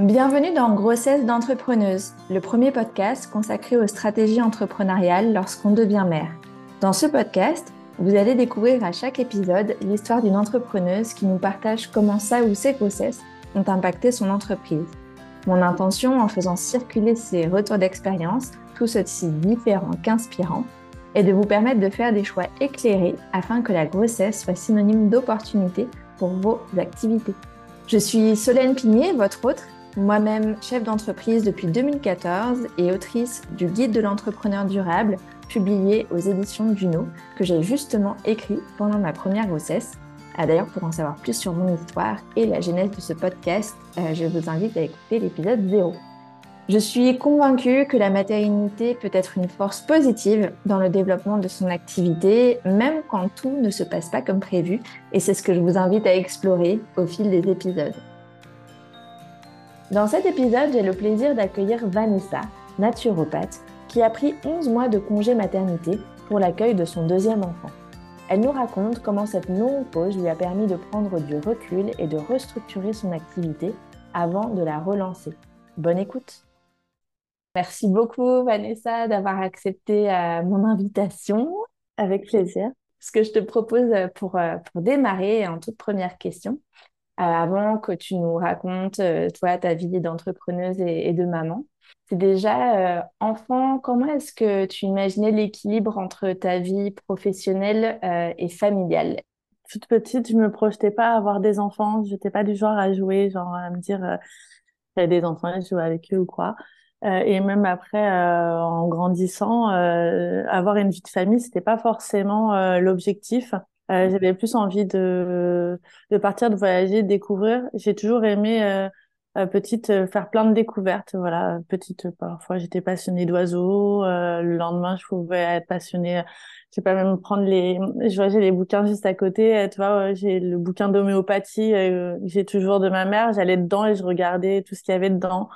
Bienvenue dans Grossesse d'entrepreneuse, le premier podcast consacré aux stratégies entrepreneuriales lorsqu'on devient mère. Dans ce podcast, vous allez découvrir à chaque épisode l'histoire d'une entrepreneuse qui nous partage comment sa ou ses grossesses ont impacté son entreprise. Mon intention en faisant circuler ces retours d'expérience, tous aussi différents qu'inspirants, est de vous permettre de faire des choix éclairés afin que la grossesse soit synonyme d'opportunité pour vos activités. Je suis Solène Pigné, votre autre, moi-même chef d'entreprise depuis 2014 et autrice du Guide de l'entrepreneur durable, publié aux éditions Juno, que j'ai justement écrit pendant ma première grossesse. Ah, D'ailleurs, pour en savoir plus sur mon histoire et la genèse de ce podcast, euh, je vous invite à écouter l'épisode 0. Je suis convaincue que la maternité peut être une force positive dans le développement de son activité, même quand tout ne se passe pas comme prévu, et c'est ce que je vous invite à explorer au fil des épisodes. Dans cet épisode, j'ai le plaisir d'accueillir Vanessa, naturopathe, qui a pris 11 mois de congé maternité pour l'accueil de son deuxième enfant. Elle nous raconte comment cette longue pause lui a permis de prendre du recul et de restructurer son activité avant de la relancer. Bonne écoute Merci beaucoup Vanessa d'avoir accepté euh, mon invitation. Avec plaisir. Ce que je te propose euh, pour, euh, pour démarrer en toute première question, avant que tu nous racontes toi ta vie d'entrepreneuse et, de maman, c'est déjà enfant, comment est-ce que tu imaginais l'équilibre entre ta vie professionnelle et familiale? Toute petite, je me projetais pas à avoir des enfants. Je n'étais pas du genre à jouer, genre à me dire j'avais des enfants, je jouais avec eux ou quoi. Euh, et même après, euh, en grandissant, euh, avoir une vie de famille, c'était pas forcément l'objectif. J'avais plus envie de, de partir, de voyager, de découvrir. J'ai toujours aimé petite faire plein de découvertes. Voilà, petite parfois j'étais passionnée d'oiseaux. le lendemain, je pouvais être passionnée. Je sais pas même prendre les. Je voyageais les bouquins juste à côté. Tu vois, j'ai le bouquin d'homéopathie. j'ai toujours de ma mère. J'allais dedans et je regardais tout ce qu'il y avait dedans.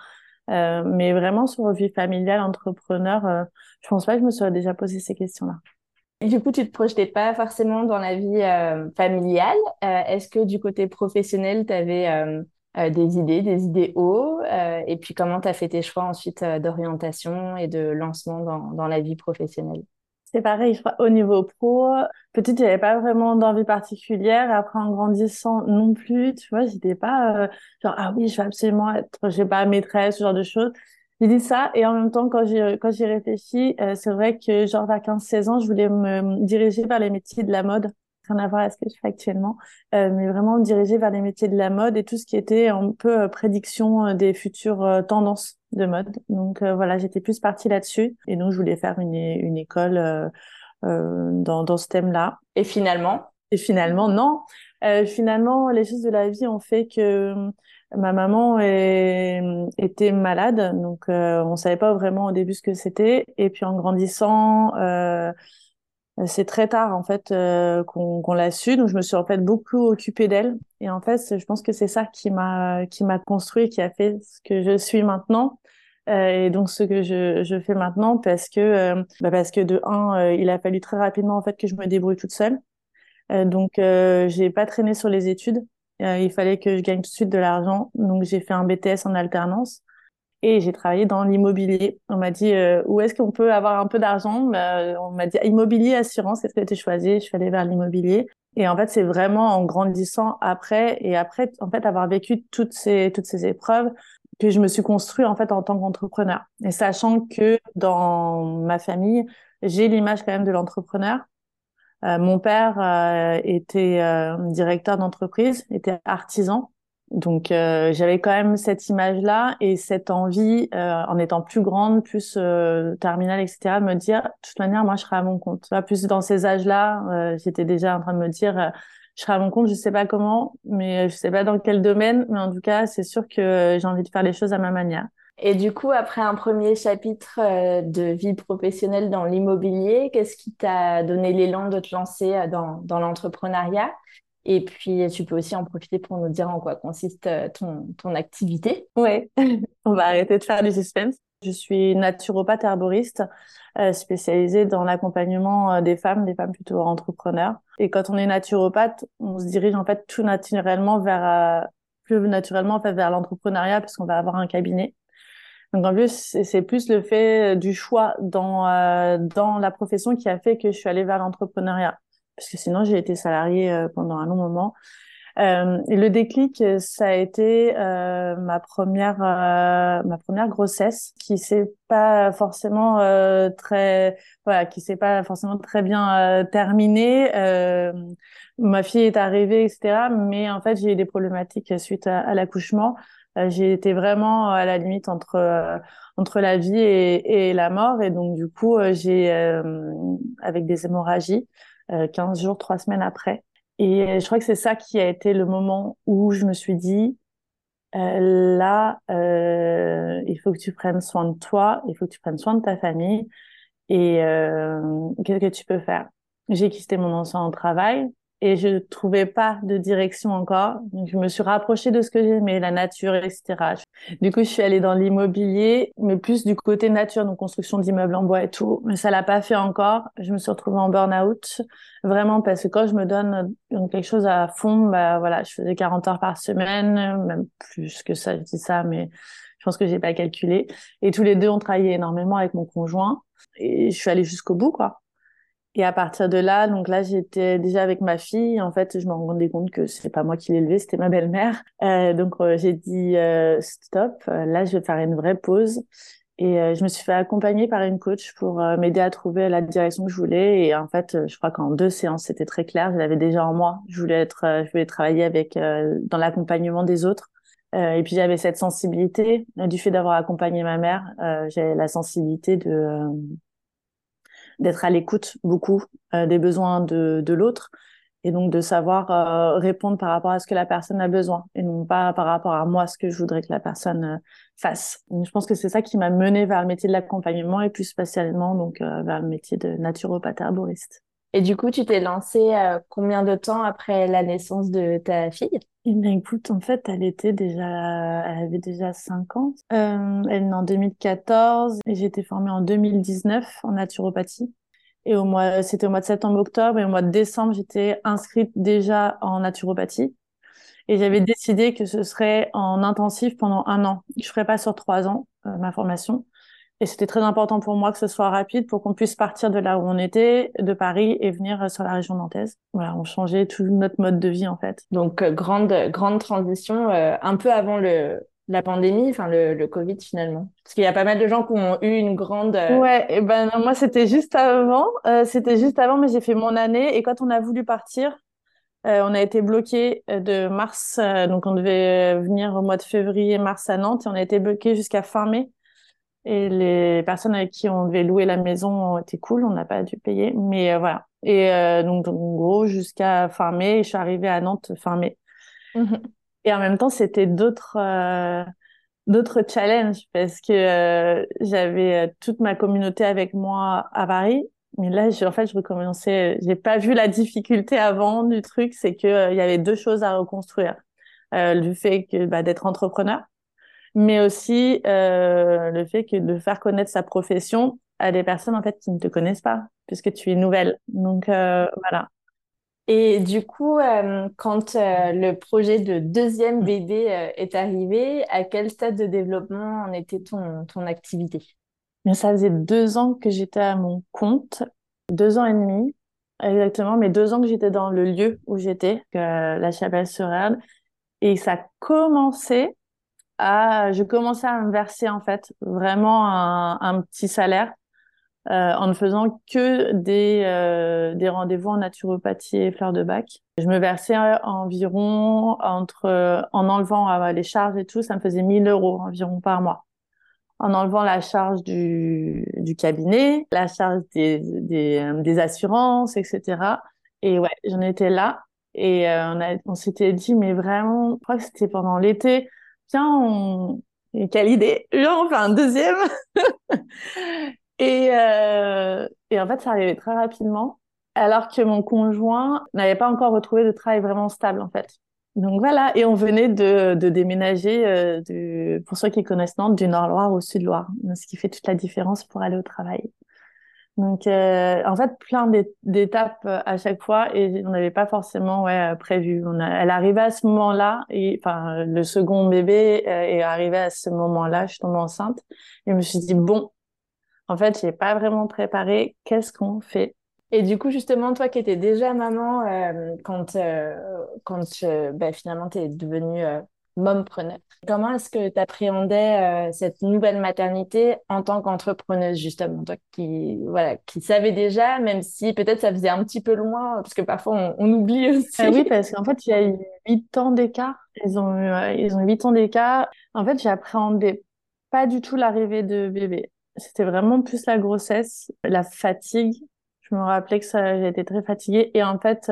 Euh, mais vraiment sur vie familiale, entrepreneur, euh, je pense pas que je me sois déjà posé ces questions-là. Du coup, tu te projetais pas forcément dans la vie euh, familiale. Est-ce que du côté professionnel, tu avais des idées, des idéaux Et puis, comment tu as fait tes choix ensuite d'orientation et de lancement dans, dans la vie professionnelle? C'est pareil, au niveau pro, petite, j'avais pas vraiment d'envie particulière. Après, en grandissant non plus, tu vois, j'étais pas euh, genre ah oui, je vais absolument être, je sais pas, maîtresse, ce genre de choses. J'ai dit ça et en même temps, quand j'ai quand j'y réfléchi, euh, c'est vrai que genre vers 15-16 ans, je voulais me diriger vers les métiers de la mode rien à voir avec ce que je fais actuellement, euh, mais vraiment dirigé vers les métiers de la mode et tout ce qui était un peu euh, prédiction euh, des futures tendances de mode. Donc voilà, j'étais plus partie là-dessus et donc je voulais faire une, une école dans, dans ce thème-là. Et finalement? Et finalement, non. finalement, les choses de la vie ont fait que ma maman est, était malade, donc on savait pas vraiment au début ce que c'était. Et puis en grandissant, euh, c'est très tard en fait euh, qu'on l'a su, donc je me suis en fait beaucoup occupée d'elle. Et en fait, je pense que c'est ça qui m'a qui m'a construit, qui a fait ce que je suis maintenant. Euh, et donc ce que je, je fais maintenant parce que euh, bah parce que de un, il a fallu très rapidement en fait que je me débrouille toute seule. donc j'ai pas traîné sur les études. Il fallait que je gagne tout de suite de l'argent, donc j'ai fait un BTS en alternance et j'ai travaillé dans l'immobilier. On m'a dit euh, où est-ce qu'on peut avoir un peu d'argent? Bah, On m'a dit immobilier, assurance, qu'est-ce qui a été choisi Je suis allée vers l'immobilier. Et en fait, c'est vraiment en grandissant après et après, en fait, avoir vécu toutes ces toutes ces épreuves que je me suis construit en fait en tant qu'entrepreneur. Et sachant que dans ma famille, j'ai l'image quand même de l'entrepreneur. Euh, mon père euh, était euh, directeur d'entreprise, était artisan. Donc euh, j'avais quand même cette image-là et cette envie, euh, en étant plus grande, plus euh, terminale, etc., de me dire, de toute manière, moi, je serai à mon compte. plus dans ces âges-là, j'étais déjà en train de me dire, je serai à mon compte, je sais pas comment, mais je sais pas dans quel domaine, mais en tout cas, c'est sûr que j'ai envie de faire les choses à ma manière. Et du coup, après un premier chapitre de vie professionnelle dans l'immobilier, qu'est-ce qui t'a donné l'élan de te lancer dans, dans l'entrepreneuriat? Et puis, tu peux aussi en profiter pour nous dire en quoi consiste euh, ton, activité. Oui, on va arrêter de faire du suspense. Je suis naturopathe herboriste euh, spécialisée dans l'accompagnement euh, des femmes, des femmes plutôt entrepreneurs. Et quand on est naturopathe, on se dirige en fait tout naturellement vers plus naturellement en fait vers l'entrepreneuriat parce qu'on va avoir un cabinet. Donc en plus, c'est plus le fait du choix dans euh, dans la profession qui a fait que je suis allée vers l'entrepreneuriat. Parce que sinon, j'ai été salariée euh, pendant un long moment. Euh, le déclic, ça a été euh, ma première euh, ma première grossesse qui s'est pas forcément euh, très voilà qui s'est pas forcément très bien terminée. ma fille est arrivée, etc. Mais en fait, j'ai eu des problématiques suite à l'accouchement. J'ai été vraiment à la limite entre entre la vie et, la mort, et donc du coup, j'ai avec des hémorragies, 15 jours, 3 semaines après. Et je crois que c'est ça qui a été le moment où je me suis dit, euh, là, euh, il faut que tu prennes soin de toi, il faut que tu prennes soin de ta famille. Et euh, qu'est-ce que tu peux faire? J'ai quitté mon ancien travail et je trouvais pas de direction encore. Je me suis rapprochée de ce que j'aimais, la nature, etc. Du coup, je suis allée dans l'immobilier, mais plus du côté nature, donc construction d'immeubles en bois et tout. Mais ça l'a pas fait encore. Je me suis retrouvée en burn-out, vraiment parce que quand je me donne quelque chose à fond, bah voilà, je faisais 40 heures par semaine, même plus que ça, je dis ça, mais je pense que j'ai pas calculé. Et tous les deux, on travaillait énormément avec mon conjoint. Et je suis allée jusqu'au bout, quoi. Et à partir de là, donc là, j'étais déjà avec ma fille. En fait, je me rendais compte que c'est pas moi qui élevée, c'était ma belle-mère. Euh, donc euh, j'ai dit euh, stop. Là, je vais faire une vraie pause. Et je me suis fait accompagner par une coach pour m'aider à trouver la direction que je voulais. Et en fait, je crois qu'en deux séances, c'était très clair. Je l'avais déjà en moi. Je voulais être, je voulais travailler avec dans l'accompagnement des autres. et puis j'avais cette sensibilité du fait d'avoir accompagné ma mère. j'avais la sensibilité de d'être à l'écoute beaucoup euh, des besoins de, de l'autre et donc de savoir euh, répondre par rapport à ce que la personne a besoin et non pas par rapport à moi ce que je voudrais que la personne euh, fasse. Donc, je pense que c'est ça qui m'a mené vers le métier de l'accompagnement et plus spécialement donc vers le métier de naturopathe. Et du coup, tu t'es lancée combien de temps après la naissance de ta fille? Eh bien, écoute, en fait, elle était déjà, elle avait déjà 5 ans. Euh, elle est née en 2014 et j'ai été formée en 2019 en naturopathie. Et au mois, c'était au mois de septembre-octobre et au mois de décembre, j'étais inscrite déjà en naturopathie. Et j'avais décidé que ce serait en intensif pendant un an. Je ferais pas sur trois ans euh, ma formation. Et c'était très important pour moi que ce soit rapide pour qu'on puisse partir de là où on était, de Paris, et venir sur la région nantaise. Voilà, on changeait tout notre mode de vie en fait. Donc euh, grande grande transition, euh, un peu avant le la pandémie, enfin le, le Covid finalement. Parce qu'il y a pas mal de gens qui ont eu une grande. Euh, ouais, et ben moi c'était juste avant, c'était juste avant, mais j'ai fait mon année et quand on a voulu partir, on a été bloqué de mars, donc on devait venir au mois de février, mars à Nantes, et on a été bloqué jusqu'à fin mai. Et les personnes avec qui on devait louer la maison été cool, on n'a pas dû payer. Mais euh, voilà. Et euh, donc, en gros, jusqu'à fin mai, je suis arrivée à Nantes fin mai. Mmh et en même temps, c'était d'autres euh, d'autres challenges parce que j'avais toute ma communauté avec moi à Paris. Mais là, en fait, je recommençais. J'ai pas vu la difficulté avant du truc, c'est que il y avait deux choses à reconstruire. le fait que bah, d'être entrepreneur mais aussi euh, le fait de faire connaître sa profession à des personnes en fait qui ne te connaissent pas puisque tu es nouvelle. Donc euh, voilà. Et du coup, euh, quand le projet de deuxième bébé est arrivé, à quel stade de développement en était ton, ton activité? Mais Ça faisait deux ans que j'étais à mon compte, deux ans et demi exactement, mais deux ans que j'étais dans le lieu où j'étais, la chapelle sur et ça a commencé à, je commençais à me verser en fait vraiment un, petit salaire euh, en ne faisant que des, euh, des rendez-vous en naturopathie et fleurs de bac. Je me versais environ entre, en enlevant euh, les charges et tout, ça me faisait 1000 euros environ par mois. En enlevant la charge du, du cabinet, la charge des, des, des assurances, etc. Et ouais, j'en étais là. Et euh, on, on s'était dit, mais vraiment, je crois que c'était pendant l'été, tiens, quelle idée, genre, on fait un deuxième. et, euh... et en fait, ça arrivait très rapidement, alors que mon conjoint n'avait pas encore retrouvé de travail vraiment stable, en fait. Donc voilà, et on venait de, de déménager, euh, de, pour ceux qui connaissent Nantes, du Nord-Loire au Sud-Loire, ce qui fait toute la différence pour aller au travail. Donc, euh, en fait, plein d'étapes euh, à chaque fois et on n'avait pas forcément ouais, prévu. On a, elle arrivait à ce moment-là enfin le second bébé est arrivé à ce moment-là. Je suis tombée enceinte et je me suis dit bon, en fait, j'ai pas vraiment préparé. Qu'est-ce qu'on fait? Et du coup, justement, toi qui étais déjà maman, euh, quand, euh, quand euh, bah, finalement tu es devenue preneur, comment est-ce que tu appréhendais cette nouvelle maternité en tant qu'entrepreneuse, justement? Toi qui, voilà, qui savais déjà, même si peut-être ça faisait un petit peu loin, parce que parfois on, oublie aussi. oui, parce qu'en fait, il y a eu 8 ans d'écart. Ils ont, ils ont 8 ans d'écart. En fait, j'appréhendais pas du tout l'arrivée de bébé. C'était vraiment plus la grossesse, la fatigue je me rappelais que j'étais très fatiguée. Et en fait,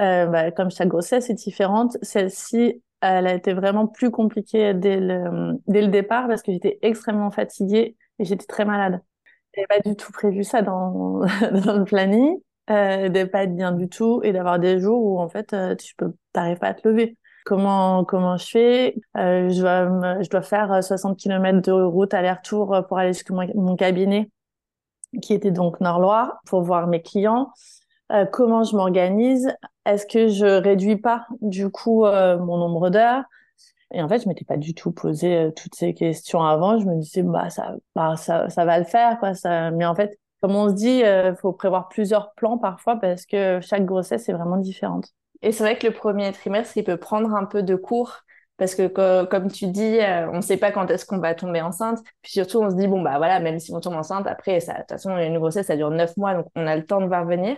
euh, bah, comme chaque grossesse est différente, celle-ci, elle a été vraiment plus compliquée dès le, dès le départ parce que j'étais extrêmement fatiguée et j'étais très malade. J'avais pas du tout prévu ça dans, le planning, euh, de pas être bien du tout et d'avoir des jours où en fait euh, tu peux, t'arrives pas à te lever. Comment comment je fais? Euh, Je dois je dois faire 60 km de route aller-retour pour aller jusqu'à mon cabinet qui était donc Nord-Loire, pour voir mes clients. Euh, comment je m'organise? Est-ce que je réduis pas du coup euh, mon nombre d'heures? Et en fait, je m'étais pas du tout posé euh, toutes ces questions avant. Je me disais bah ça, bah, ça, ça va le faire quoi. Mais en fait, comme on se dit, il faut prévoir plusieurs plans parfois parce que chaque grossesse est vraiment différente. Et c'est vrai que le premier trimestre, il peut prendre un peu de cours parce que comme tu dis, on ne sait pas quand est-ce qu'on va tomber enceinte. Puis surtout, on se dit bon bah voilà, même si on tombe enceinte, après de toute façon, une grossesse ça dure neuf mois, donc on a le temps de voir venir.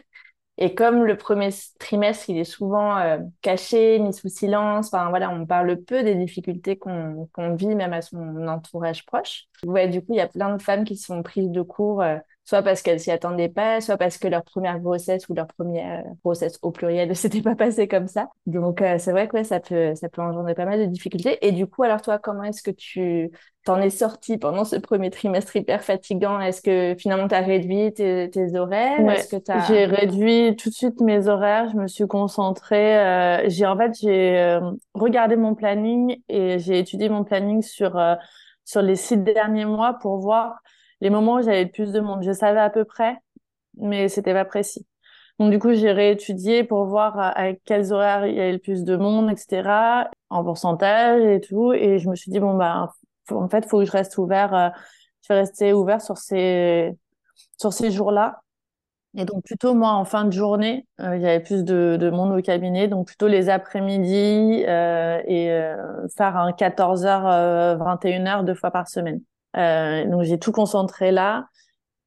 Et comme le premier trimestre, il est souvent euh, caché, mis sous silence, enfin voilà, on parle peu des difficultés qu'on vit même à son entourage proche. Ouais, du coup, il y a plein de femmes qui sont prises de cours euh, soit parce qu'elles s'y attendaient pas, soit parce que leur première grossesse ou leur première grossesse au pluriel ne s'était pas passée comme ça. Donc euh, c'est vrai que ça peut ça peut engendrer pas mal de difficultés. Et du coup, alors toi, comment est-ce que tu t'en es sorti pendant ce premier trimestre hyper fatigant? Est-ce que finalement tu as réduit tes, horaires? Est-ce que J'ai réduit tout de suite mes horaires. Je me suis concentrée. Euh, j'ai en fait j'ai euh, regardé mon planning et j'ai étudié mon planning sur sur les six derniers mois pour voir les moments où j'avais le plus de monde. Je savais à peu près, mais c'était pas précis. Donc du coup, j'ai réétudié pour voir à, quels horaires il y avait le plus de monde, etc., en pourcentage et tout. Et je me suis dit bon bah, en fait, faut que je reste ouvert. Euh, je vais rester ouvert sur ces sur ces jours-là. Et donc plutôt moi en fin de journée, euh, il y avait plus de, de, monde au cabinet, donc plutôt les après-midi euh, et euh, faire un 14h 21h deux fois par semaine. Euh, donc j'ai tout concentré là.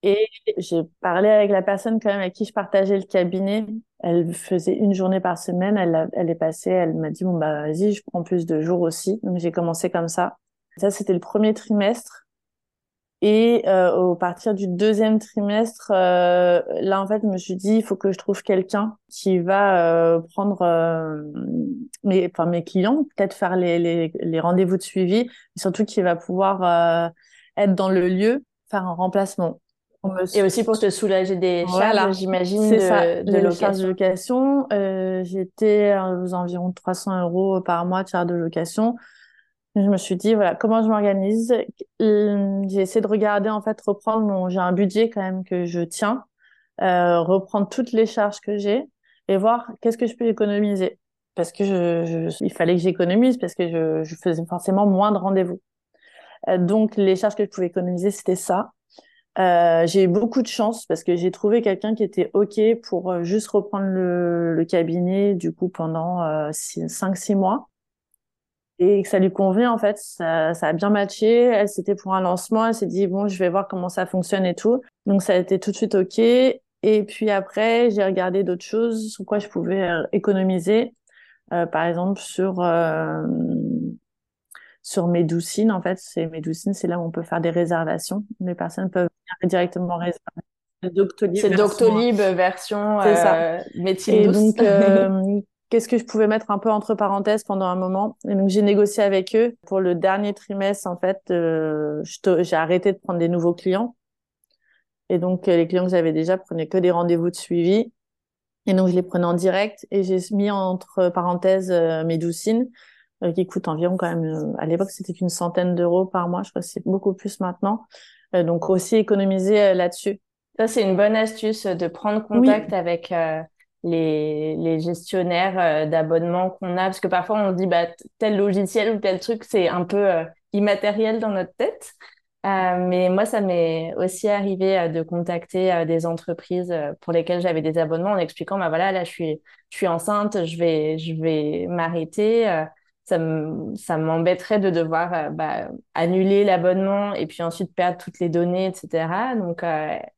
Et j'ai parlé avec la personne quand même avec qui je partageais le cabinet. Elle faisait une journée par semaine. Elle, elle est passée. Elle m'a dit bon bah vas-y, je prends plus de jours aussi. Donc j'ai commencé comme ça. Ça c'était le premier trimestre. Et euh, au partir du deuxième trimestre, euh, là en fait, je me suis dit il faut que je trouve quelqu'un qui va euh, prendre mes, clients, peut-être faire les, les, les rendez-vous de suivi, mais surtout qui va pouvoir être dans le lieu, faire un remplacement. Et aussi pour te soulager des charges, j'imagine, de, ça, de location. de location. Euh, J'étais aux environs 300 euros par mois de charge de location. Je me suis dit, voilà, comment je m'organise? J'ai essayé de regarder, en fait, reprendre mon... J'ai un budget quand même que je tiens, euh, reprendre toutes les charges que j'ai et voir qu'est-ce que je peux économiser. Parce que je, je... il fallait que j'économise parce que je, je faisais forcément moins de rendez-vous. Euh, donc, les charges que je pouvais économiser, c'était ça. Euh, j'ai eu beaucoup de chance parce que j'ai trouvé quelqu'un qui était OK pour euh, juste reprendre le, cabinet, du coup, pendant euh, 5-6 mois. Et que ça lui convenait, en fait. Ça, a bien matché. Elle, c'était pour un lancement. Elle s'est dit, bon, je vais voir comment ça fonctionne et tout. Donc, ça a été tout de suite OK. Et puis après, j'ai regardé d'autres choses sur quoi je pouvais économiser. Par exemple, sur sur Médoucine, en fait, c'est Médoucine, c'est là où on peut faire des réservations. Les personnes peuvent venir directement réserver. C'est Doctolib version, c'est ça. Euh, médecine Et donc, euh, qu'est-ce que je pouvais mettre un peu entre parenthèses pendant un moment? Et donc, j'ai négocié avec eux pour le dernier trimestre. En fait, euh, j'ai arrêté de prendre des nouveaux clients. Et donc, les clients que j'avais déjà prenaient que des rendez-vous de suivi. Et donc, je les prenais en direct et j'ai mis entre parenthèses euh, Médoucine euh, qui coûte environ quand même, euh, à l'époque c'était une centaine d'euros par mois, je crois que c'est beaucoup plus maintenant. Euh, donc aussi économiser là-dessus. Ça, c'est une bonne astuce de prendre contact avec les, les gestionnaires d'abonnement qu'on a, parce que parfois on dit bah, tel logiciel ou tel truc, c'est un peu immatériel dans notre tête. Euh, mais moi, ça m'est aussi arrivé euh, de contacter euh, des entreprises pour lesquelles j'avais des abonnements en expliquant, bah voilà, là, je suis, je suis enceinte, je vais, je vais m'arrêter. Ça m'embêterait de devoir bah, annuler l'abonnement et puis ensuite perdre toutes les données, etc. Donc,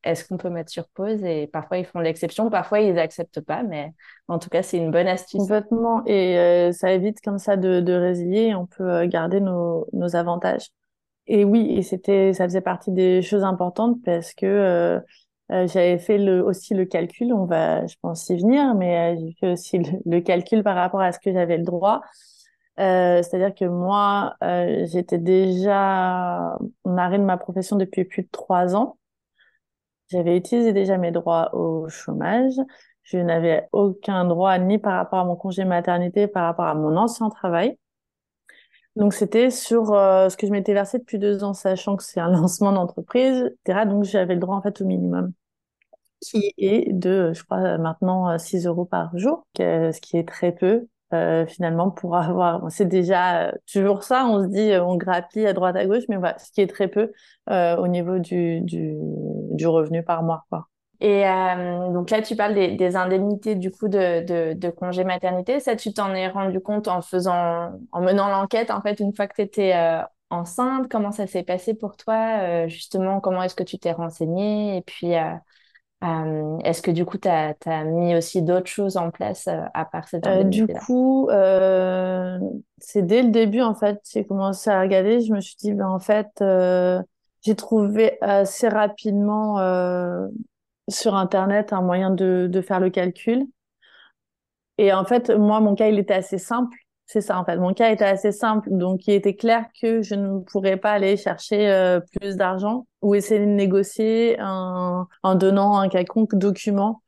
est-ce qu'on peut mettre sur pause? Et parfois, ils font l'exception, parfois, ils n'acceptent pas, mais en tout cas, c'est une bonne astuce. Complètement. Et ça évite comme ça de, de résilier. On peut garder nos, avantages. Et oui, et c'était, ça faisait partie des choses importantes parce que euh, euh, j'avais fait aussi le calcul, on va, je pense y venir, mais euh, j'ai fait aussi le, calcul par rapport à ce que j'avais le droit. C'est-à-dire que moi, j'étais déjà en arrêt de ma profession depuis plus de trois ans. J'avais utilisé déjà mes droits au chômage. Je n'avais aucun droit ni par rapport à mon congé maternité, par rapport à mon ancien travail. Donc c'était sur euh, ce que je m'étais versé depuis deux ans, sachant que c'est un lancement d'entreprise, etc. Donc j'avais le droit en fait au minimum, qui est de, je crois maintenant 6 euros par jour, ce qui est très peu euh, finalement pour avoir. C'est déjà euh, toujours ça, on se dit on grappille à droite à gauche, mais voilà, ce qui est très peu au niveau du, du, revenu par mois, quoi. Et euh, donc là, tu parles des, indemnités du coup de, de, de congé maternité. Ça, tu t'en es rendu compte en faisant, en menant l'enquête, en fait, une fois que tu étais euh, enceinte? Comment ça s'est passé pour toi? Euh, Justement, comment est-ce que tu t'es renseignée? Et puis, est-ce que du coup, tu as, mis aussi d'autres choses en place à part cette indemnité Du coup, c'est dès le début, en fait, j'ai commencé à regarder. Je me suis dit, ben, en fait, j'ai trouvé assez rapidement sur Internet un moyen de, de faire le calcul. Et en fait, moi, mon cas, il était assez simple. C'est ça, en fait. Mon cas était assez simple. Donc, il était clair que je ne pourrais pas aller chercher euh, plus d'argent ou essayer de négocier en, donnant un quelconque document.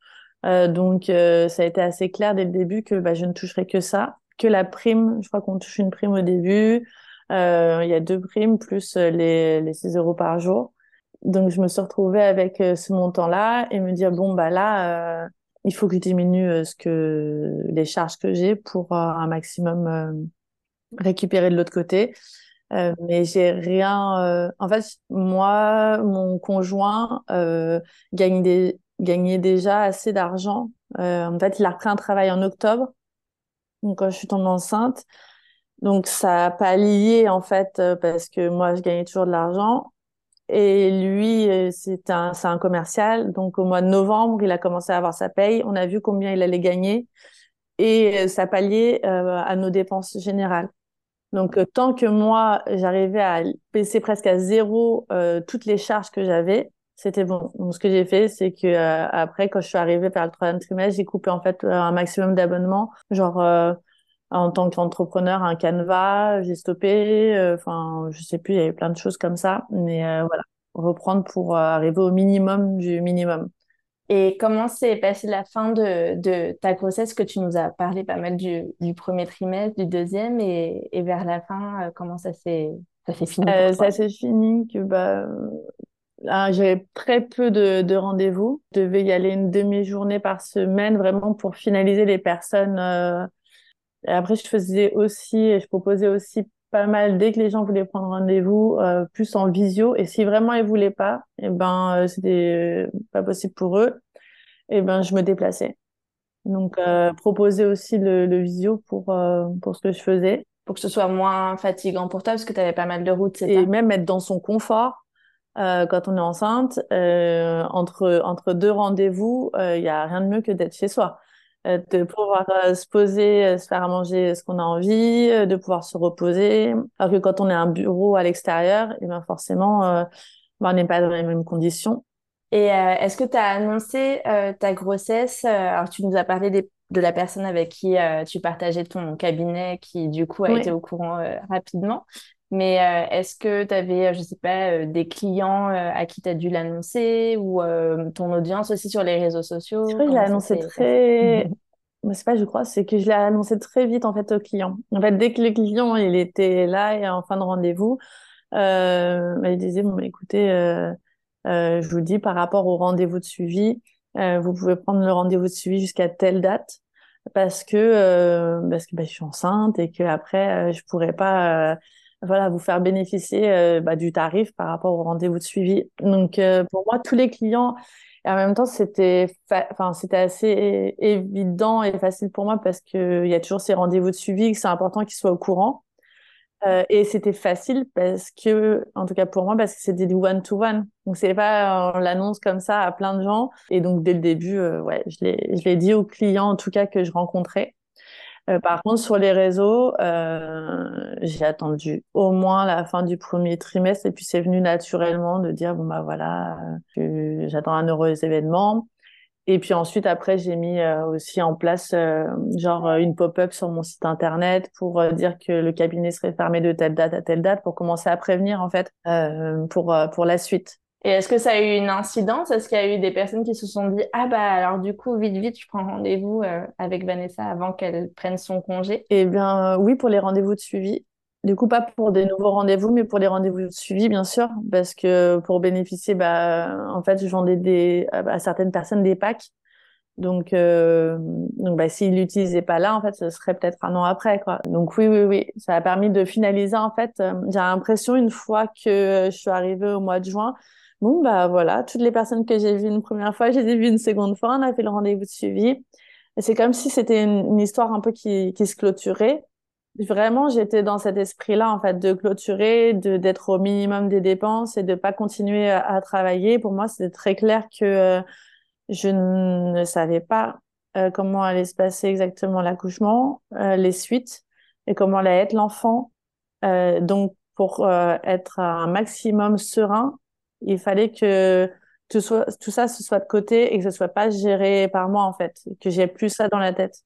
Euh, donc, euh, ça a été assez clair dès le début que bah, je ne toucherais que ça, que la prime. Je crois qu'on touche une prime au début. il y a deux primes plus les, les 6 euros par jour. Donc, je me suis retrouvée avec ce montant-là et me dire, bon, bah là, il faut que je diminue euh, ce que, les charges que j'ai pour un maximum récupérer de l'autre côté. mais j'ai rien. En fait, moi, mon conjoint gagne des... gagnait déjà assez d'argent. en fait, il a repris un travail en octobre, donc quand je suis tombée enceinte. Donc, ça n'a pas lié, en fait, parce que moi, je gagnais toujours de l'argent. Et lui, euh, c'est un, c'est un commercial. Donc, au mois de novembre, il a commencé à avoir sa paye. On a vu combien il allait gagner et euh, ça palliait euh, à nos dépenses générales. Donc, tant que moi, j'arrivais à baisser presque à zéro toutes les charges que j'avais, c'était bon. Donc, ce que j'ai fait, c'est que après, quand je suis arrivée vers le troisième trimestre, j'ai coupé en fait un maximum d'abonnements, genre en tant qu'entrepreneur un Canva, j'ai stoppé, euh, enfin je sais plus, il y avait plein de choses comme ça, mais euh, voilà, reprendre pour euh, arriver au minimum du minimum. Et comment s'est passée la fin de, de, ta grossesse? Que tu nous as parlé pas mal du, du premier trimestre, du deuxième et, et vers la fin, comment ça s'est ça s'est fini Ça s'est fini que bah j'avais très peu de, de rendez-vous. Je devais y aller une demi-journée par semaine vraiment pour finaliser les personnes et après, je faisais aussi, je proposais aussi pas mal dès que les gens voulaient prendre rendez-vous, euh, plus en visio. Et si vraiment ils voulaient pas, et eh ben euh, c'était pas possible pour eux. Et eh ben je me déplaçais. Donc euh, proposer aussi le, le visio pour euh, pour ce que je faisais. Pour que ce soit moins fatigant pour toi parce que tu avais pas mal de routes, Et même être dans son confort. Euh, quand on est enceinte, entre entre deux rendez-vous, il y a rien de mieux que d'être chez soi. Euh, de pouvoir euh, se poser, euh, se faire à manger ce qu'on a envie, de pouvoir se reposer. Alors que quand on est un bureau à l'extérieur, et eh ben forcément, ben, on n'est pas dans les mêmes conditions. Et est-ce que tu as annoncé ta grossesse Alors, tu nous as parlé de la personne avec qui tu partageais ton cabinet, qui du coup a été au courant rapidement. Mais est-ce que tu avais, je sais pas, des clients à qui tu as dû l'annoncer ou ton audience aussi sur les réseaux sociaux? Je crois que je l'ai annoncé très... Mais c'est pas, je crois, c'est que je l'ai annoncé très vite en fait au client. En fait, dès que le client il était là et en fin de rendez-vous, euh, bah, il disait bon, bah, écoutez, euh, je vous dis par rapport au rendez-vous de suivi, vous pouvez prendre le rendez-vous de suivi jusqu'à telle date parce que parce que bah, je suis enceinte et que après je pourrais pas voilà vous faire bénéficier bah, du tarif par rapport au rendez-vous de suivi. Donc pour moi tous les clients et en même temps, c'était, enfin, assez évident et facile pour moi parce qu'il y a toujours ces rendez-vous de suivi, que c'est important qu'ils soient au courant. Euh, et c'était facile parce que, en tout cas pour moi, parce que c'était du one-to-one. Donc, c'est pas, on l'annonce comme ça à plein de gens. Et donc, dès le début, euh, ouais, je l'ai dit aux clients, en tout cas, que je rencontrais. Euh, par contre, sur les réseaux, euh, j'ai attendu au moins la fin du premier trimestre et puis c'est venu naturellement de dire bon bah voilà, euh, j'attends un heureux événement. Et puis ensuite, après, j'ai mis aussi en place genre une pop-up sur mon site internet pour dire que le cabinet serait fermé de telle date à telle date pour commencer à prévenir en fait pour pour la suite. Et est-ce que ça a eu une incidence? Est-ce qu'il y a eu des personnes qui se sont dit Ah, bah alors du coup, vite, vite, je prends rendez-vous euh, avec Vanessa avant qu'elle prenne son congé? Eh bien, euh, oui, pour les rendez-vous de suivi. Du coup, pas pour des nouveaux rendez-vous, mais pour les rendez-vous de suivi, bien sûr, parce que pour bénéficier, bah, en fait, je vendais des, à certaines personnes des packs. Donc, euh, donc bah, s'ils l'utilisaient pas là, en fait, ce serait peut-être un an après, quoi. Donc oui, oui, oui, ça a permis de finaliser. En fait, j'ai l'impression une fois que je suis arrivée au mois de juin, Bon, bah voilà, toutes les personnes que j'ai vues une première fois, je les ai vues une seconde fois, on a fait le rendez-vous de suivi. C'est comme si c'était une, histoire un peu qui, qui se clôturait. Vraiment, j'étais dans cet esprit-là, en fait, de clôturer, de d'être au minimum des dépenses et de pas continuer à, travailler. Pour moi, c'était très clair que euh, je ne savais pas euh, comment allait se passer exactement l'accouchement, euh, les suites et comment allait être l'enfant. donc, pour être un maximum serein, il fallait que tout, ça se soit de côté et que ce soit pas géré par moi, en fait, que j'ai plus ça dans la tête.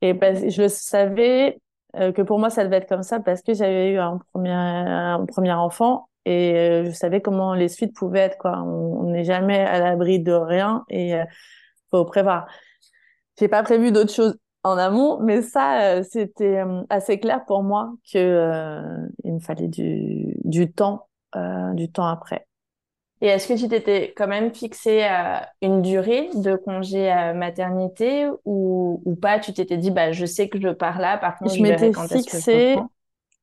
Et ben, je savais euh, que pour moi, ça devait être comme ça parce que j'avais eu un premier, un premier enfant et euh, je savais comment les suites pouvaient être, quoi. On n'est jamais à l'abri de rien et euh, faut prévoir. J'ai pas prévu d'autres choses en amont, mais ça, c'était assez clair pour moi que il me fallait du, du temps, du temps après. Et est-ce que tu t'étais quand même fixé à une durée de congé à maternité ou, ou pas? Tu t'étais dit, bah, je sais que je pars là, par contre, je, m'étais fixé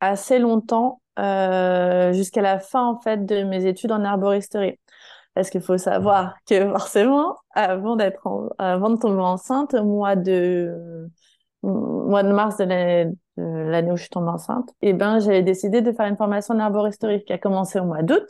assez longtemps, euh, jusqu'à la fin en fait de mes études en herboristerie. Parce qu'il faut savoir que forcément, avant d'être, avant de tomber enceinte, au mois de mois de mars de l'année où je suis tombée enceinte, eh ben j'avais décidé de faire une formation en herboristerie qui a commencé au mois d'août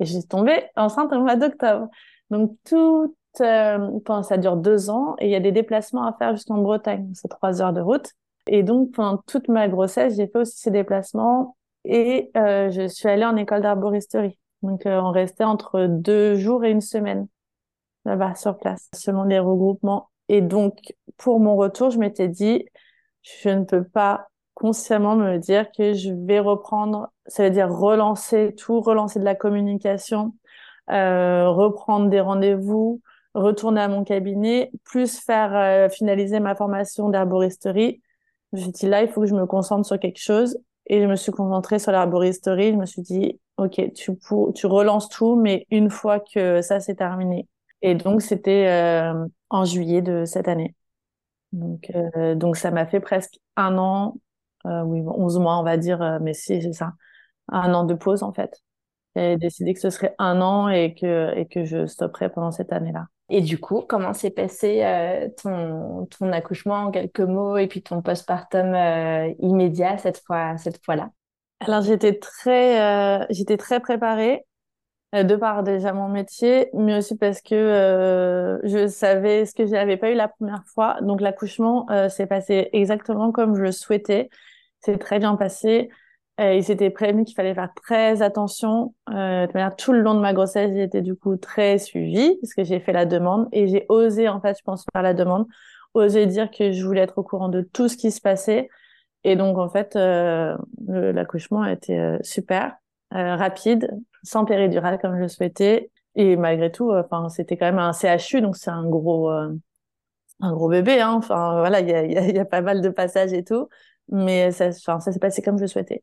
et j'ai tombée enceinte au mois d'octobre. Donc tout euh, ça dure deux ans et il y a des déplacements à faire jusqu'en Bretagne, c'est trois heures de route. Et donc pendant toute ma grossesse, j'ai fait aussi ces déplacements et euh, je suis allée en école d'herboristerie. Donc euh, on restait entre deux jours et une semaine là-bas sur place, selon les regroupements. Et donc pour mon retour, je m'étais dit je ne peux pas consciemment me dire que je vais reprendre, ça veut dire relancer tout, relancer de la communication, euh, reprendre des rendez-vous, retourner à mon cabinet, plus faire euh, finaliser ma formation d'herboristerie. Je me suis dit là, il faut que je me concentre sur quelque chose. Et je me suis concentrée sur l'herboristerie. Je me suis dit, OK, tu, tu relances tout, mais une fois que ça c'est terminé. Et donc, c'était euh, en juillet de cette année. Donc, euh, donc ça m'a fait presque un an euh, oui, 11 mois, on va dire, euh, mais si, c'est ça. Un an de pause, en fait. J'ai décidé que ce serait un an et que, et que je stopperais pendant cette année-là. Et du coup, comment s'est passé euh, ton, ton accouchement en quelques mots et puis ton postpartum immédiat cette fois, cette fois-là? Alors, j'étais très, j'étais très préparée de par déjà mon métier, mais aussi parce que je savais ce que je n'avais pas eu la première fois. Donc l'accouchement s'est passé exactement comme je le souhaitais. C'est très bien passé. Euh, il s'était prévenu qu'il fallait faire très attention. Euh, de manière, tout le long de ma grossesse, j'ai été du coup très suivie parce que j'ai fait la demande et j'ai osé, en fait, je pense, faire la demande, oser dire que je voulais être au courant de tout ce qui se passait. Et donc, en fait, euh, l'accouchement a été euh, super, euh, rapide, sans péridurale comme je le souhaitais. Et malgré tout, enfin, c'était quand même un CHU, donc c'est un gros, un gros bébé. Hein. Enfin, voilà, il y a, pas mal de passages et tout mais ça, ça s'est passé comme je le souhaitais.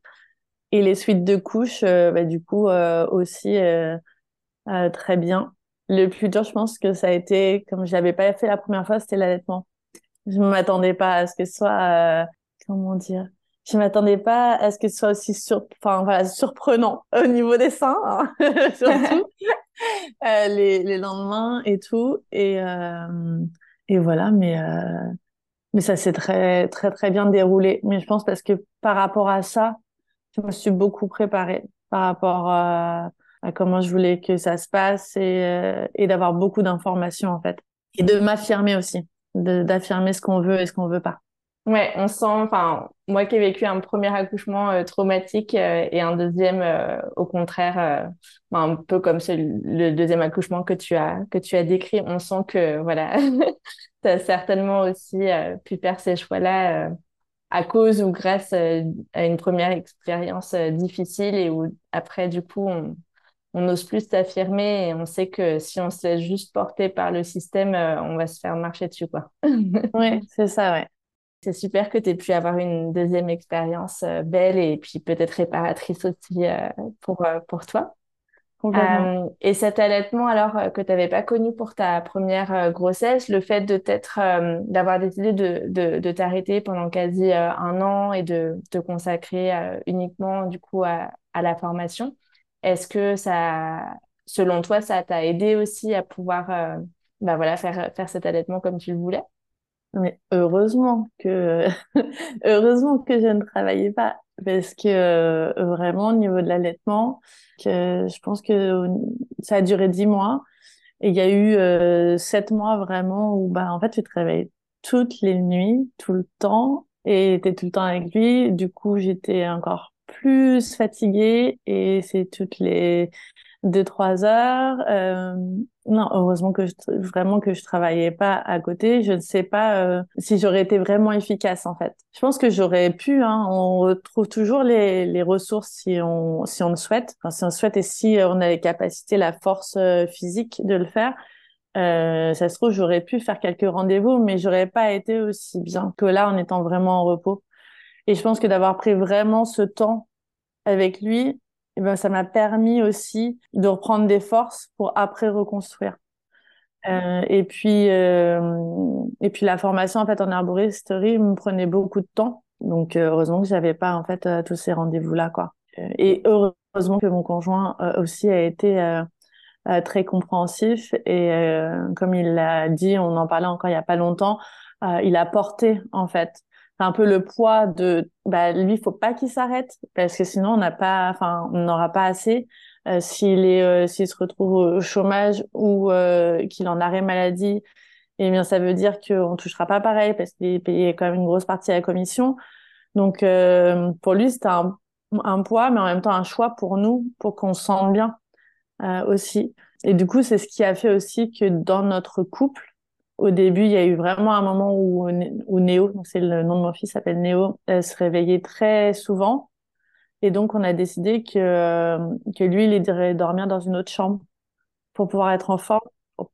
Et les suites de couches, euh, bah, du coup, euh, aussi, euh, très bien. Le plus dur, je pense que ça a été, comme je l'avais pas fait la première fois, c'était l'allaitement. Je ne m'attendais pas à ce que ce soit, comment dire, je m'attendais pas à ce que ce soit aussi sur... enfin, voilà, surprenant au niveau des seins, hein, surtout euh, les, les lendemains et tout. Et, euh, et voilà, mais, euh, mais ça s'est très, très, très bien déroulé. Mais je pense parce que par rapport à ça, je me suis beaucoup préparée par rapport à, à comment je voulais que ça se passe et, euh, et d'avoir beaucoup d'informations en fait. Et de m'affirmer aussi, d'affirmer ce qu'on veut et ce qu'on veut pas. Ouais, on sent, enfin, moi qui ai vécu un premier accouchement euh, traumatique euh, et un deuxième, euh, au contraire, ben, un peu comme le deuxième accouchement que tu as, que tu as décrit, on sent que, voilà, tu as certainement aussi pu faire ces choix-là à cause ou grâce à une première expérience difficile et où après, du coup, on, on n'ose plus s'affirmer et on sait que si on se laisse juste porter par le système, on va se faire marcher dessus, oui, c'est ça, ouais. C'est super que tu aies pu avoir une deuxième expérience euh, belle et puis peut-être réparatrice aussi euh, pour, euh, pour toi. et cet allaitement, alors que tu n'avais pas connu pour ta première grossesse, le fait de t'être, d'avoir décidé de, de, de t'arrêter pendant quasi un an et de te consacrer uniquement du coup à, à la formation, est-ce que ça, selon toi, ça t'a aidé aussi à pouvoir bah voilà, faire, faire cet allaitement comme tu le voulais? Mais heureusement que heureusement que je ne travaillais pas parce que euh, vraiment au niveau de l'allaitement, que je pense que ça a duré dix mois et il y a eu euh, sept mois vraiment où bah en fait tu travaillais toutes les nuits, tout le temps et t'es tout le temps avec lui. Du coup j'étais encore plus fatiguée et c'est toutes les deux trois heures. Euh, non, heureusement que je, vraiment que je travaillais pas à côté. Je ne sais pas euh, si j'aurais été vraiment efficace en fait. Je pense que j'aurais pu. Hein, on retrouve toujours les, les ressources si on si on le souhaite. Enfin, si on le souhaite et si on a les capacités, la force euh, physique de le faire. Euh, ça se trouve, j'aurais pu faire quelques rendez-vous, mais j'aurais pas été aussi bien que là en étant vraiment en repos. Et je pense que d'avoir pris vraiment ce temps avec lui, et ben, ça m'a permis aussi de reprendre des forces pour après reconstruire. Euh, et puis euh, et puis la formation en fait en arboristerie me prenait beaucoup de temps donc euh, heureusement que j'avais pas en fait tous ces rendez-vous là quoi et heureusement que mon conjoint aussi a été très compréhensif et comme il l'a dit on en parlait encore il y a pas longtemps il a porté en fait un peu le poids de bah lui faut pas qu'il s'arrête parce que sinon on n'a pas enfin on n'aura pas assez euh, s'il est euh, s'il se retrouve au chômage ou euh, qu'il en arrêt maladie. Eh bien ça veut dire qu'on touchera pas pareil parce qu'il payé quand même une grosse partie à la commission. Donc pour lui c'était un, un poids mais en même temps un choix pour nous pour qu'on se sente bien aussi. Et du coup c'est ce qui a fait aussi que dans notre couple au début, il y a eu vraiment un moment où, où Néo, c'est le nom de mon fils, s'appelle Néo, elle se réveillait très souvent. Et donc, on a décidé que, euh, que lui, il irait dormir dans une autre chambre pour pouvoir être en forme,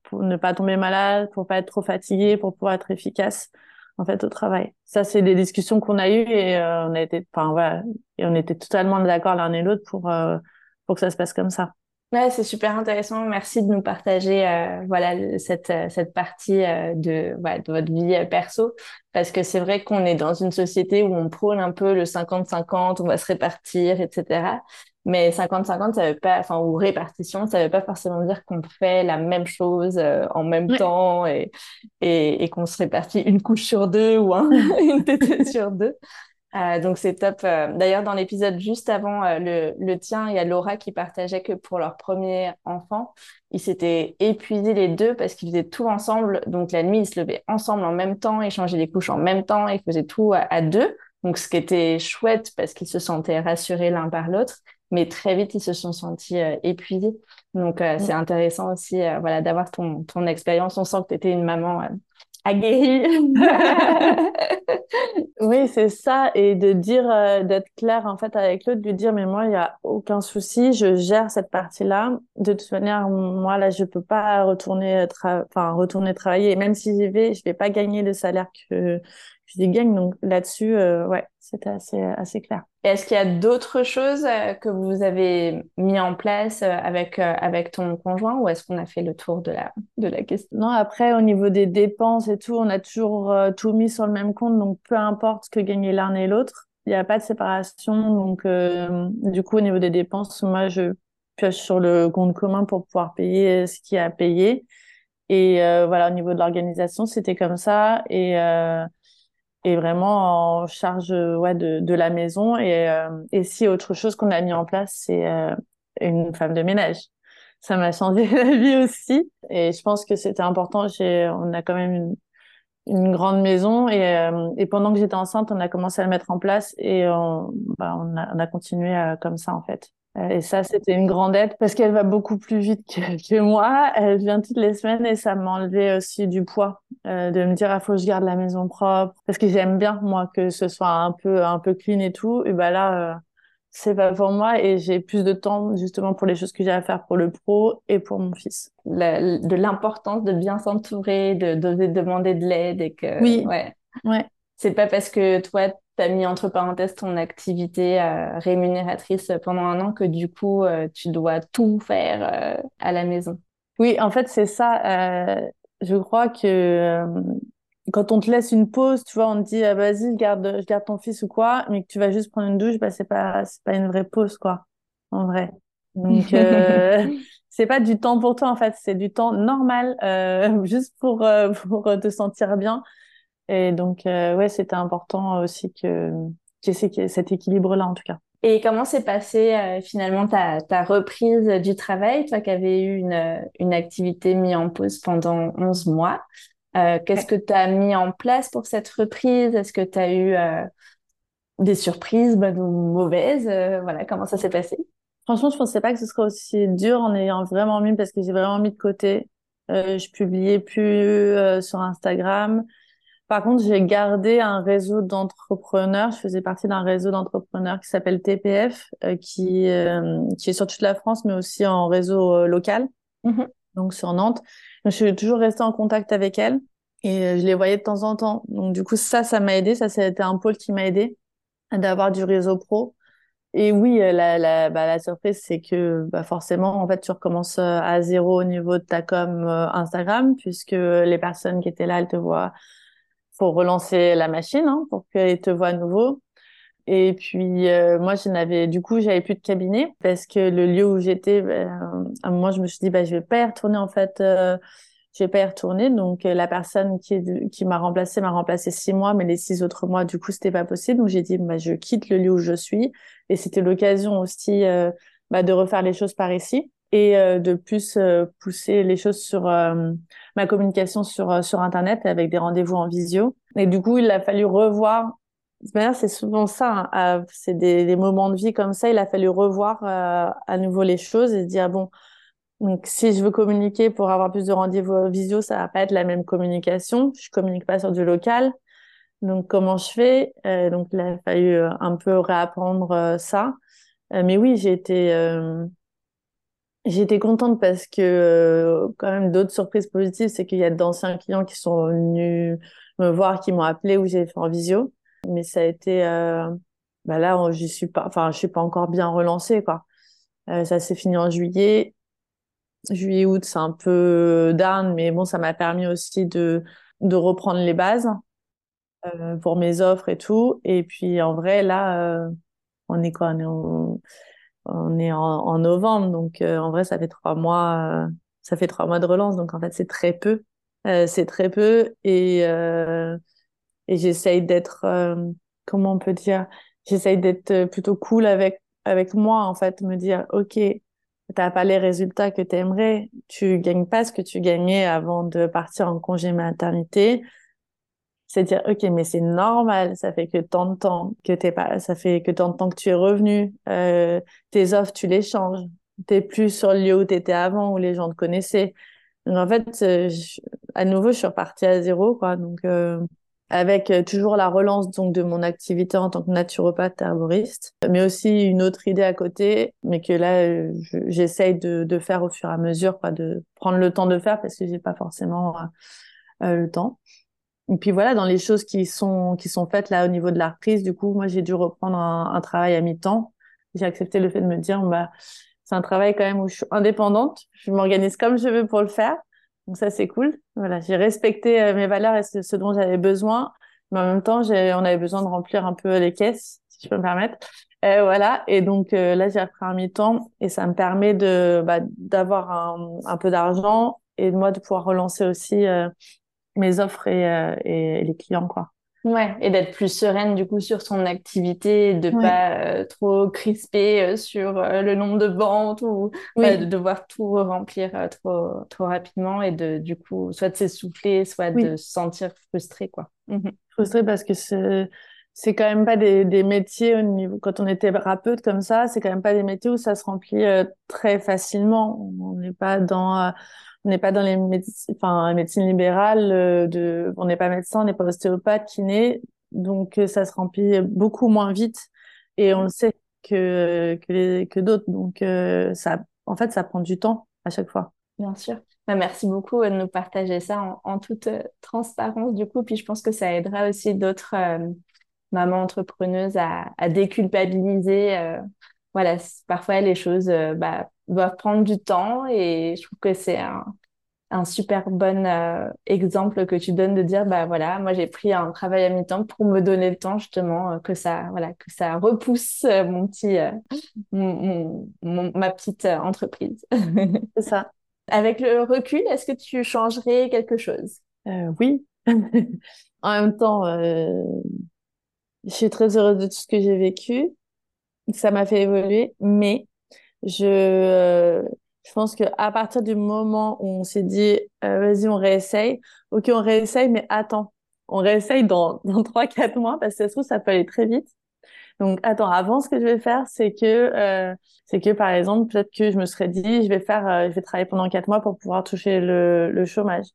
pour, ne pas tomber malade, pour pas être trop fatigué, pour pouvoir être efficace, en fait, au travail. Ça, c'est des discussions qu'on a eues et euh, on a été, enfin, voilà, et on était totalement d'accord l'un et l'autre pour, euh, pour que ça se passe comme ça. Ouais, c'est super intéressant. Merci de nous partager euh, voilà cette euh, cette partie euh, de voilà, de votre vie perso parce que c'est vrai qu'on est dans une société où on prône un peu le 50-50, on va se répartir, etc. Mais 50-50, ça veut pas, enfin, ou répartition, ça veut pas forcément dire qu'on fait la même chose en même temps et, et, et qu'on se répartit une couche sur deux ou un, une tête sur deux. Euh, donc c'est top. Euh, d'ailleurs, dans l'épisode juste avant euh, le, le, tien, il y a Laura qui partageait que pour leur premier enfant, ils s'étaient épuisés les deux parce qu'ils faisaient tout ensemble. Donc la nuit, ils se levaient ensemble en même temps, ils changeaient les couches en même temps, ils faisaient tout à, deux. Donc ce qui était chouette parce qu'ils se sentaient rassurés l'un par l'autre, mais très vite ils se sont sentis épuisés. Donc c'est intéressant aussi, voilà, d'avoir ton ton expérience. On sent que tu étais une maman aguerrie. oui, c'est ça. Et de dire, euh, d'être clair en fait avec l'autre, de dire, mais moi, il n'y a aucun souci, je gère cette partie-là. De toute manière, moi, là, je peux pas retourner, enfin, retourner travailler. Et même si j'y vais, je vais pas gagner le salaire que, je dis gagne. Donc là-dessus, ouais, c'était assez, assez clair. Est-ce qu'il y a d'autres choses que vous avez mis en place avec, avec ton conjoint ou est-ce qu'on a fait le tour de la, de la question? Non, après, au niveau des dépenses et tout, on a toujours tout mis sur le même compte. Donc, peu importe ce que gagnait l'un et l'autre, il n'y a pas de séparation. Donc, du coup, au niveau des dépenses, moi, je pioche sur le compte commun pour pouvoir payer ce qu'il y a à payer. Et euh, voilà, au niveau de l'organisation, c'était comme ça. Et, euh, et vraiment en charge ouais, de, de la maison. Et, euh, et si autre chose qu'on a mis en place, c'est euh, une femme de ménage. Ça m'a changé la vie aussi. Et je pense que c'était important. On a quand même une, une grande maison. Et, euh, et pendant que j'étais enceinte, on a commencé à le mettre en place. Et on, bah, on, a, on a continué comme ça, en fait. Euh, et ça, c'était une grande aide parce qu'elle va beaucoup plus vite que, que, moi. Elle vient toutes les semaines et ça m'a enlevé aussi du poids euh, de me dire ah faut que je garde la maison propre parce que j'aime bien moi que ce soit un peu un peu clean et tout. Et ben là, euh, c'est pas pour moi et j'ai plus de temps justement pour les choses que j'ai à faire pour le pro et pour mon fils. de l'importance de bien s'entourer, de d'oser demander de l'aide et que oui, ouais, ouais. C'est pas parce que toi tu as mis entre parenthèses ton activité euh, rémunératrice pendant un an que du coup, euh, tu dois tout faire euh, à la maison. Oui, en fait, c'est ça. je crois que quand on te laisse une pause, tu vois, on te dit, ah, vas-y, je garde, je garde ton fils ou quoi, mais que tu vas juste prendre une douche, bah, c'est pas, c'est pas une vraie pause, quoi, en vrai. Donc, c'est pas du temps pour toi, en fait, c'est du temps normal, juste pour, pour te sentir bien. Et donc, euh, ouais, c'était important aussi que qu'il y ait cet équilibre-là, en tout cas. Et comment s'est passée euh, finalement ta, ta reprise du travail, toi qui avais eu une, une activité mise en pause pendant 11 mois euh, Qu'est-ce que tu as mis en place pour cette reprise? Est-ce que tu as eu euh, des surprises bonnes ou mauvaises? Voilà, comment ça s'est passé? Franchement, je pensais pas que ce serait aussi dur en ayant vraiment mis, parce que j'ai vraiment mis de côté. je publiais plus sur Instagram. Par contre, j'ai gardé un réseau d'entrepreneurs. Je faisais partie d'un réseau d'entrepreneurs qui s'appelle TPF, euh, qui, euh, qui est sur toute la France, mais aussi en réseau euh, local, mmh donc sur Nantes. Donc, je suis toujours restée en contact avec elles et je les voyais de temps en temps. Donc du coup, ça, ça m'a aidé. Ça, c'était un pôle qui m'a aidé d'avoir du réseau pro. Et oui, la, la, bah, la surprise, c'est que bah, forcément, en fait, tu recommences à zéro au niveau de ta com Instagram, puisque les personnes qui étaient là, elles te voient pour relancer la machine, hein, pour qu'elle te voit à nouveau. Et puis euh, moi, je n'avais du coup, j'avais plus de cabinet parce que le lieu où j'étais, ben, à un moment, je me suis dit, bah, je vais pas y retourner en fait. Euh, je vais pas y retourner. Donc euh, la personne qui qui m'a remplacé m'a remplacé six mois, mais les six autres mois, du coup, c'était pas possible. Donc j'ai dit, bah, je quitte le lieu où je suis. Et c'était l'occasion aussi euh, bah, de refaire les choses par ici et euh, de plus euh, pousser les choses sur euh, ma communication sur sur internet avec des rendez-vous en visio. Et du coup il a fallu revoir manière c'est souvent ça hein, c'est des, des, moments de vie comme ça il a fallu revoir à nouveau les choses et se dire bon donc si je veux communiquer pour avoir plus de rendez-vous en visio ça va pas être la même communication. Je communique pas sur du local. Donc comment je fais? Donc il a fallu un peu réapprendre ça. Mais oui j'ai été J'étais contente parce que euh, quand même d'autres surprises positives, c'est qu'il y a d'anciens clients qui sont venus me voir, qui m'ont appelé ou j'ai fait en visio. Mais ça a été, euh, bah là, j'y suis pas, enfin, je suis pas encore bien relancée quoi. Euh, ça s'est fini en juillet, juillet août, c'est un peu down, mais bon, ça m'a permis aussi de de reprendre les bases euh, pour mes offres et tout. Et puis en vrai, là, on est quoi? On est on est en, novembre, donc euh, en vrai, ça fait trois mois, euh, ça fait trois mois de relance, donc en fait, c'est très peu. Euh, c'est très peu et, et j'essaye d'être, comment on peut dire, j'essaye d'être plutôt cool avec, avec moi, en fait, me dire, OK, t'as pas les résultats que tu aimerais, tu gagnes pas ce que tu gagnais avant de partir en congé maternité c'est dire ok mais c'est normal ça fait que tant de temps que t'es pas ça fait que tant de temps que tu es revenu euh, tes offres tu les changes. T'es plus sur le lieu où t'étais avant où les gens te connaissaient. Donc en fait euh, à nouveau je suis repartie à zéro quoi. Donc euh, avec toujours la relance donc de mon activité en tant que naturopathe herboriste mais aussi une autre idée à côté mais que là j'essaye de, de faire au fur et à mesure quoi de prendre le temps de faire parce que j'ai pas forcément le temps et puis voilà, dans les choses qui sont qui sont faites là au niveau de la reprise, du coup, moi j'ai dû reprendre un, un travail à mi-temps. J'ai accepté le fait de me dire, bah c'est un travail quand même où je suis indépendante, je m'organise comme je veux pour le faire. Donc ça c'est cool. Voilà, j'ai respecté euh, mes valeurs et ce, dont j'avais besoin, mais en même temps, on avait besoin de remplir un peu les caisses, si je peux me permettre. Euh, voilà, et donc euh, là j'ai repris un mi-temps et ça me permet de bah, d'avoir un, un peu d'argent et moi de pouvoir relancer aussi euh, mes offres et, euh, et, les clients quoi. Ouais, et d'être plus sereine du coup sur son activité, de ouais. pas euh, trop crisper euh, sur euh, le nombre de ventes ou oui. de devoir tout remplir trop trop rapidement et de du coup soit de s'essouffler, soit oui. de se sentir frustré quoi. Mmh. Frustré parce que c'est c'est quand même pas des, des métiers au niveau quand on est thérapeute comme ça, c'est quand même pas des métiers où ça se remplit très facilement. On n'est pas dans on n'est pas dans les médecines, enfin, médecine libérale, euh, on n'est pas médecin, on n'est pas ostéopathe, kiné, donc euh, ça se remplit beaucoup moins vite et on le sait que que, d'autres. Donc euh, ça, en fait, ça prend du temps à chaque fois. Bien sûr. Bah, merci beaucoup de nous partager ça en, toute transparence du coup. Puis je pense que ça aidera aussi d'autres mamans entrepreneuses à, à déculpabiliser. voilà, parfois les choses bah, doivent prendre du temps et je trouve que c'est un, un super bon euh, exemple que tu donnes de dire bah voilà moi j'ai pris un travail à mi-temps pour me donner le temps justement euh, que ça voilà que ça repousse euh, mon petit mon, mon, ma petite entreprise. C'est ça. Avec le recul est-ce que tu changerais quelque chose? Oui. En même temps je suis très heureuse de tout ce que j'ai vécu. Ça m'a fait évoluer mais je, euh, je pense que à partir du moment où on s'est dit, euh, vas-y, on réessaye, ok, on réessaye, mais attends, on réessaye dans, dans 3-4 mois, parce que ça se trouve, ça peut aller très vite. Donc, attends, avant, ce que je vais faire, c'est que, euh, c'est que, par exemple, peut-être que je me serais dit, je vais faire, euh, je vais travailler pendant 4 mois pour pouvoir toucher le, le chômage.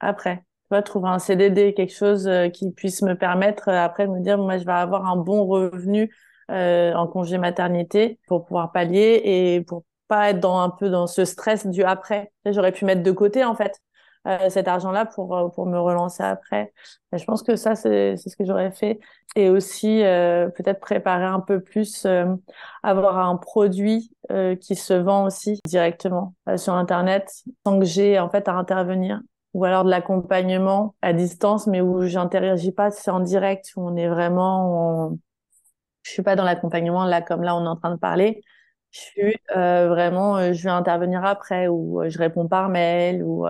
Après, tu vois, trouver un CDD, quelque chose euh, qui puisse me permettre, après, de me dire, moi, je vais avoir un bon revenu euh, en congé maternité pour pouvoir pallier et pour pas être dans un peu dans ce stress du après. J'aurais pu mettre de côté en fait euh, cet argent-là pour euh, pour me relancer après. Je pense que ça c'est c'est ce que j'aurais fait et aussi euh, peut-être préparer un peu plus, euh, avoir un produit qui se vend aussi directement sur internet sans que j'ai en fait à intervenir ou alors de l'accompagnement à distance mais où j'interagis pas c'est en direct où on est vraiment en je suis pas dans l'accompagnement là comme là on est en train de parler. Je suis euh, vraiment, euh, je vais intervenir après ou euh, je réponds par mail ou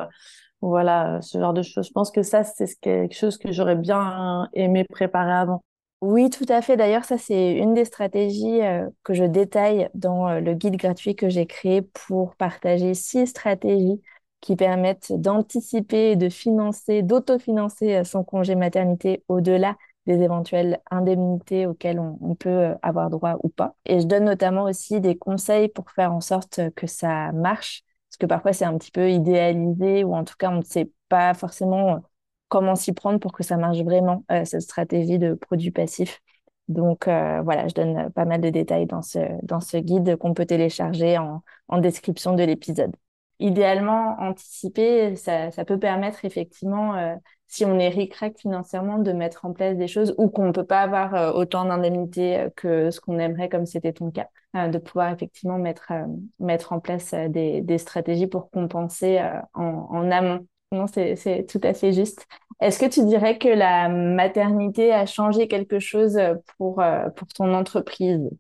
voilà ce genre de choses. Je pense que ça c'est quelque chose que j'aurais bien aimé préparer avant. Oui, tout à fait. D'ailleurs, ça, c'est une des stratégies que je détaille dans le guide gratuit que j'ai créé pour partager six stratégies qui permettent d'anticiper de financer, d'autofinancer son congé maternité au-delà des éventuelles indemnités auxquelles on, peut euh, avoir droit ou pas. Et je donne notamment aussi des conseils pour faire en sorte que ça marche, parce que parfois c'est un petit peu idéalisé ou en tout cas on ne sait pas forcément comment s'y prendre pour que ça marche vraiment, euh, cette stratégie de produit passif. Donc euh, voilà, je donne pas mal de détails dans ce, guide qu'on peut télécharger en description de l'épisode. Idéalement, anticiper, ça, peut permettre effectivement euh, si on est ric-rac financièrement, de mettre en place des choses ou qu'on ne peut pas avoir euh, autant d'indemnités euh, que ce qu'on aimerait, comme c'était ton cas, de pouvoir effectivement mettre, en place des, stratégies pour compenser en, amont. Non, c'est tout à fait juste. Est-ce que tu dirais que la maternité a changé quelque chose pour ton entreprise?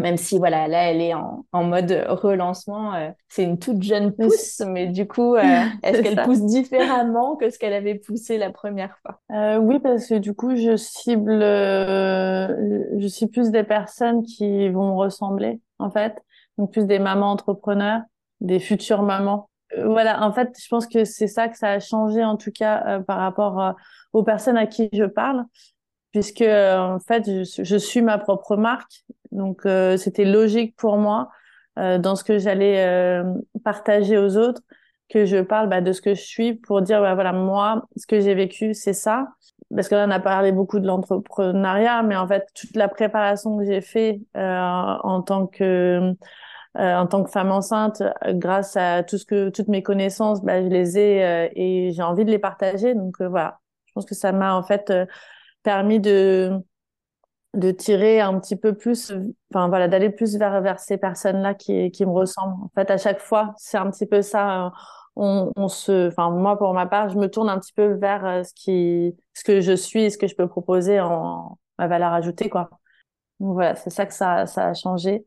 Même si voilà là elle est en, en mode relancement euh, c'est une toute jeune pousse mais du coup euh, est-ce qu'elle pousse différemment que ce qu'elle avait poussé la première fois? Euh, oui parce que du coup je cible euh, je suis plus des personnes qui vont me ressembler en fait. Donc plus des mamans entrepreneurs des futures mamans. Euh, voilà en fait je pense que c'est ça que ça a changé en tout cas par rapport aux personnes à qui je parle puisque en fait je, je, suis ma propre marque. Donc euh, c'était logique pour moi euh, dans ce que j'allais euh, partager aux autres que je parle bah, de ce que je suis pour dire bah, voilà moi ce que j'ai vécu c'est ça. Parce que là on a parlé beaucoup de l'entrepreneuriat mais en fait toute la préparation que j'ai fait en tant que en tant que femme enceinte, grâce à tout ce que toutes mes connaissances, bah, je les ai et j'ai envie de les partager. Donc voilà, pense que ça m'a en fait permis de de tirer un petit peu plus, enfin voilà, d'aller plus vers, vers ces personnes-là qui, qui me ressemblent. En fait, à chaque fois, c'est un petit peu ça. On, on se, enfin moi pour ma part, je me tourne un petit peu vers euh, ce qui, ce que je suis, ce que je peux proposer en valeur ajoutée, quoi. Donc voilà, c'est ça que ça, ça a changé.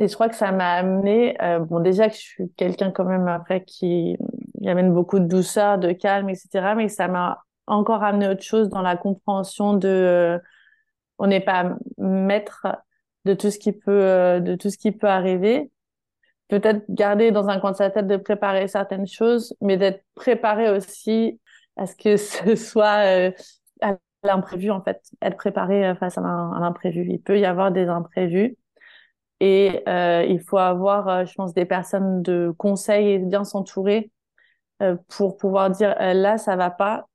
Et je crois que ça m'a amené, euh, bon déjà que je suis quelqu'un quand même après qui, qui amène beaucoup de douceur, de calme, etc. Mais ça m'a encore amené autre chose dans la compréhension de euh, on n'est pas maître de tout ce qui peut euh, de tout ce qui peut arriver. Peut-être garder dans un coin de sa tête de préparer certaines choses mais d'être préparé aussi à ce que ce soit euh, à l'imprévu en fait. Être préparé face à l'imprévu. Il peut y avoir des imprévus et il faut avoir je pense des personnes de conseil et bien s'entourer pour pouvoir dire là ça va pas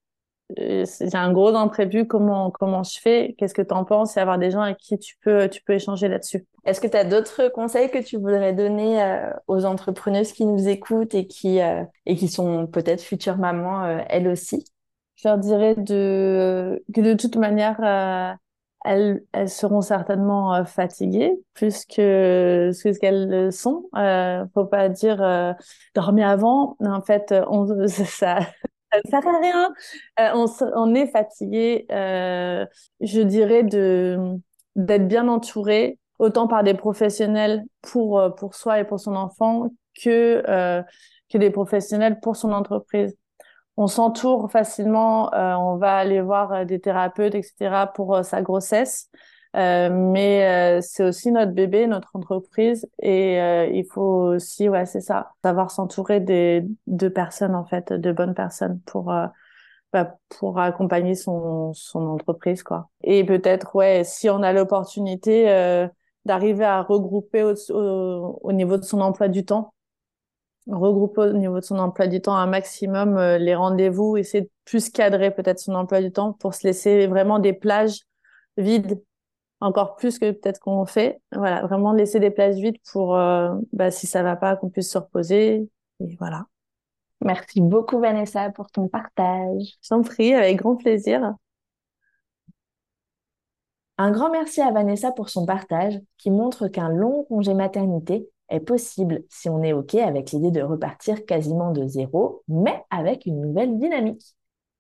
j'ai un gros imprévu, comment, comment je fais, qu'est-ce que tu en penses et avoir des gens avec qui tu peux, tu peux échanger là-dessus. Est-ce que tu as d'autres conseils que tu voudrais donner euh, aux entrepreneuses qui nous écoutent et qui, euh, et qui sont peut-être futures mamans elles aussi? Je leur dirais de, que de toute manière, elles, elles seront certainement fatiguées plus que ce qu'elles sont. Euh, faut pas dire dormir avant. En fait, on, ça, ça sert à rien. Euh, on, est fatigué, euh, je dirais, d'être bien entouré, autant par des professionnels pour euh, pour soi et pour son enfant que que des professionnels pour son entreprise. On s'entoure facilement, on va aller voir des thérapeutes, etc. pour sa grossesse. Euh, mais euh, c'est aussi notre bébé, notre entreprise, et euh, il faut aussi, ouais, c'est ça, savoir s'entourer des de personnes en fait, de bonnes personnes pour bah, pour accompagner son son entreprise quoi. Et peut-être, ouais, si on a l'opportunité d'arriver à regrouper au, au, niveau de son emploi du temps, regrouper au niveau de son emploi du temps un maximum les rendez-vous, essayer de plus cadrer peut-être son emploi du temps pour se laisser vraiment des plages vides encore plus que peut-être qu'on fait. Voilà, vraiment laisser des places vides pour, euh, bah, si ça va pas, qu'on puisse se reposer. Et voilà. Merci beaucoup, Vanessa, pour ton partage. Je t'en prie, avec grand plaisir. Un grand merci à Vanessa pour son partage qui montre qu'un long congé maternité est possible si on est OK avec l'idée de repartir quasiment de zéro, mais avec une nouvelle dynamique.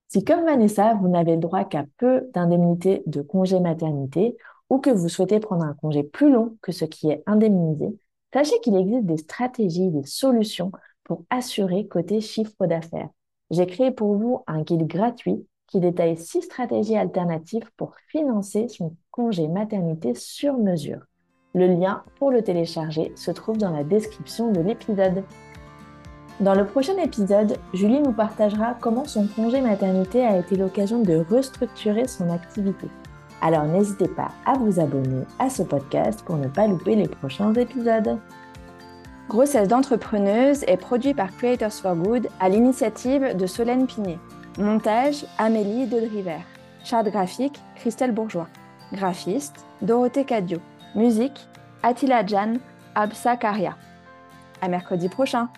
Si comme Vanessa, vous n'avez le droit qu'à peu d'indemnités de congé maternité, ou que vous souhaitez prendre un congé plus long que ce qui est indemnisé, sachez qu'il existe des stratégies, des solutions pour assurer côté chiffre d'affaires. J'ai créé pour vous un guide gratuit qui détaille six stratégies alternatives pour financer son congé maternité sur mesure. Le lien pour le télécharger se trouve dans la description de l'épisode. Dans le prochain épisode, Julie nous partagera comment son congé maternité a été l'occasion de restructurer son activité. Alors n'hésitez pas à vous abonner à ce podcast pour ne pas louper les prochains épisodes. Grossesse d'entrepreneuse est produit par Creators for Good à l'initiative de Solène Pinet. Montage Amélie Dodriver. Charte graphique Christelle Bourgeois. Graphiste Dorothée Cadio. Musique Attila Jan Absa Karia. À mercredi prochain.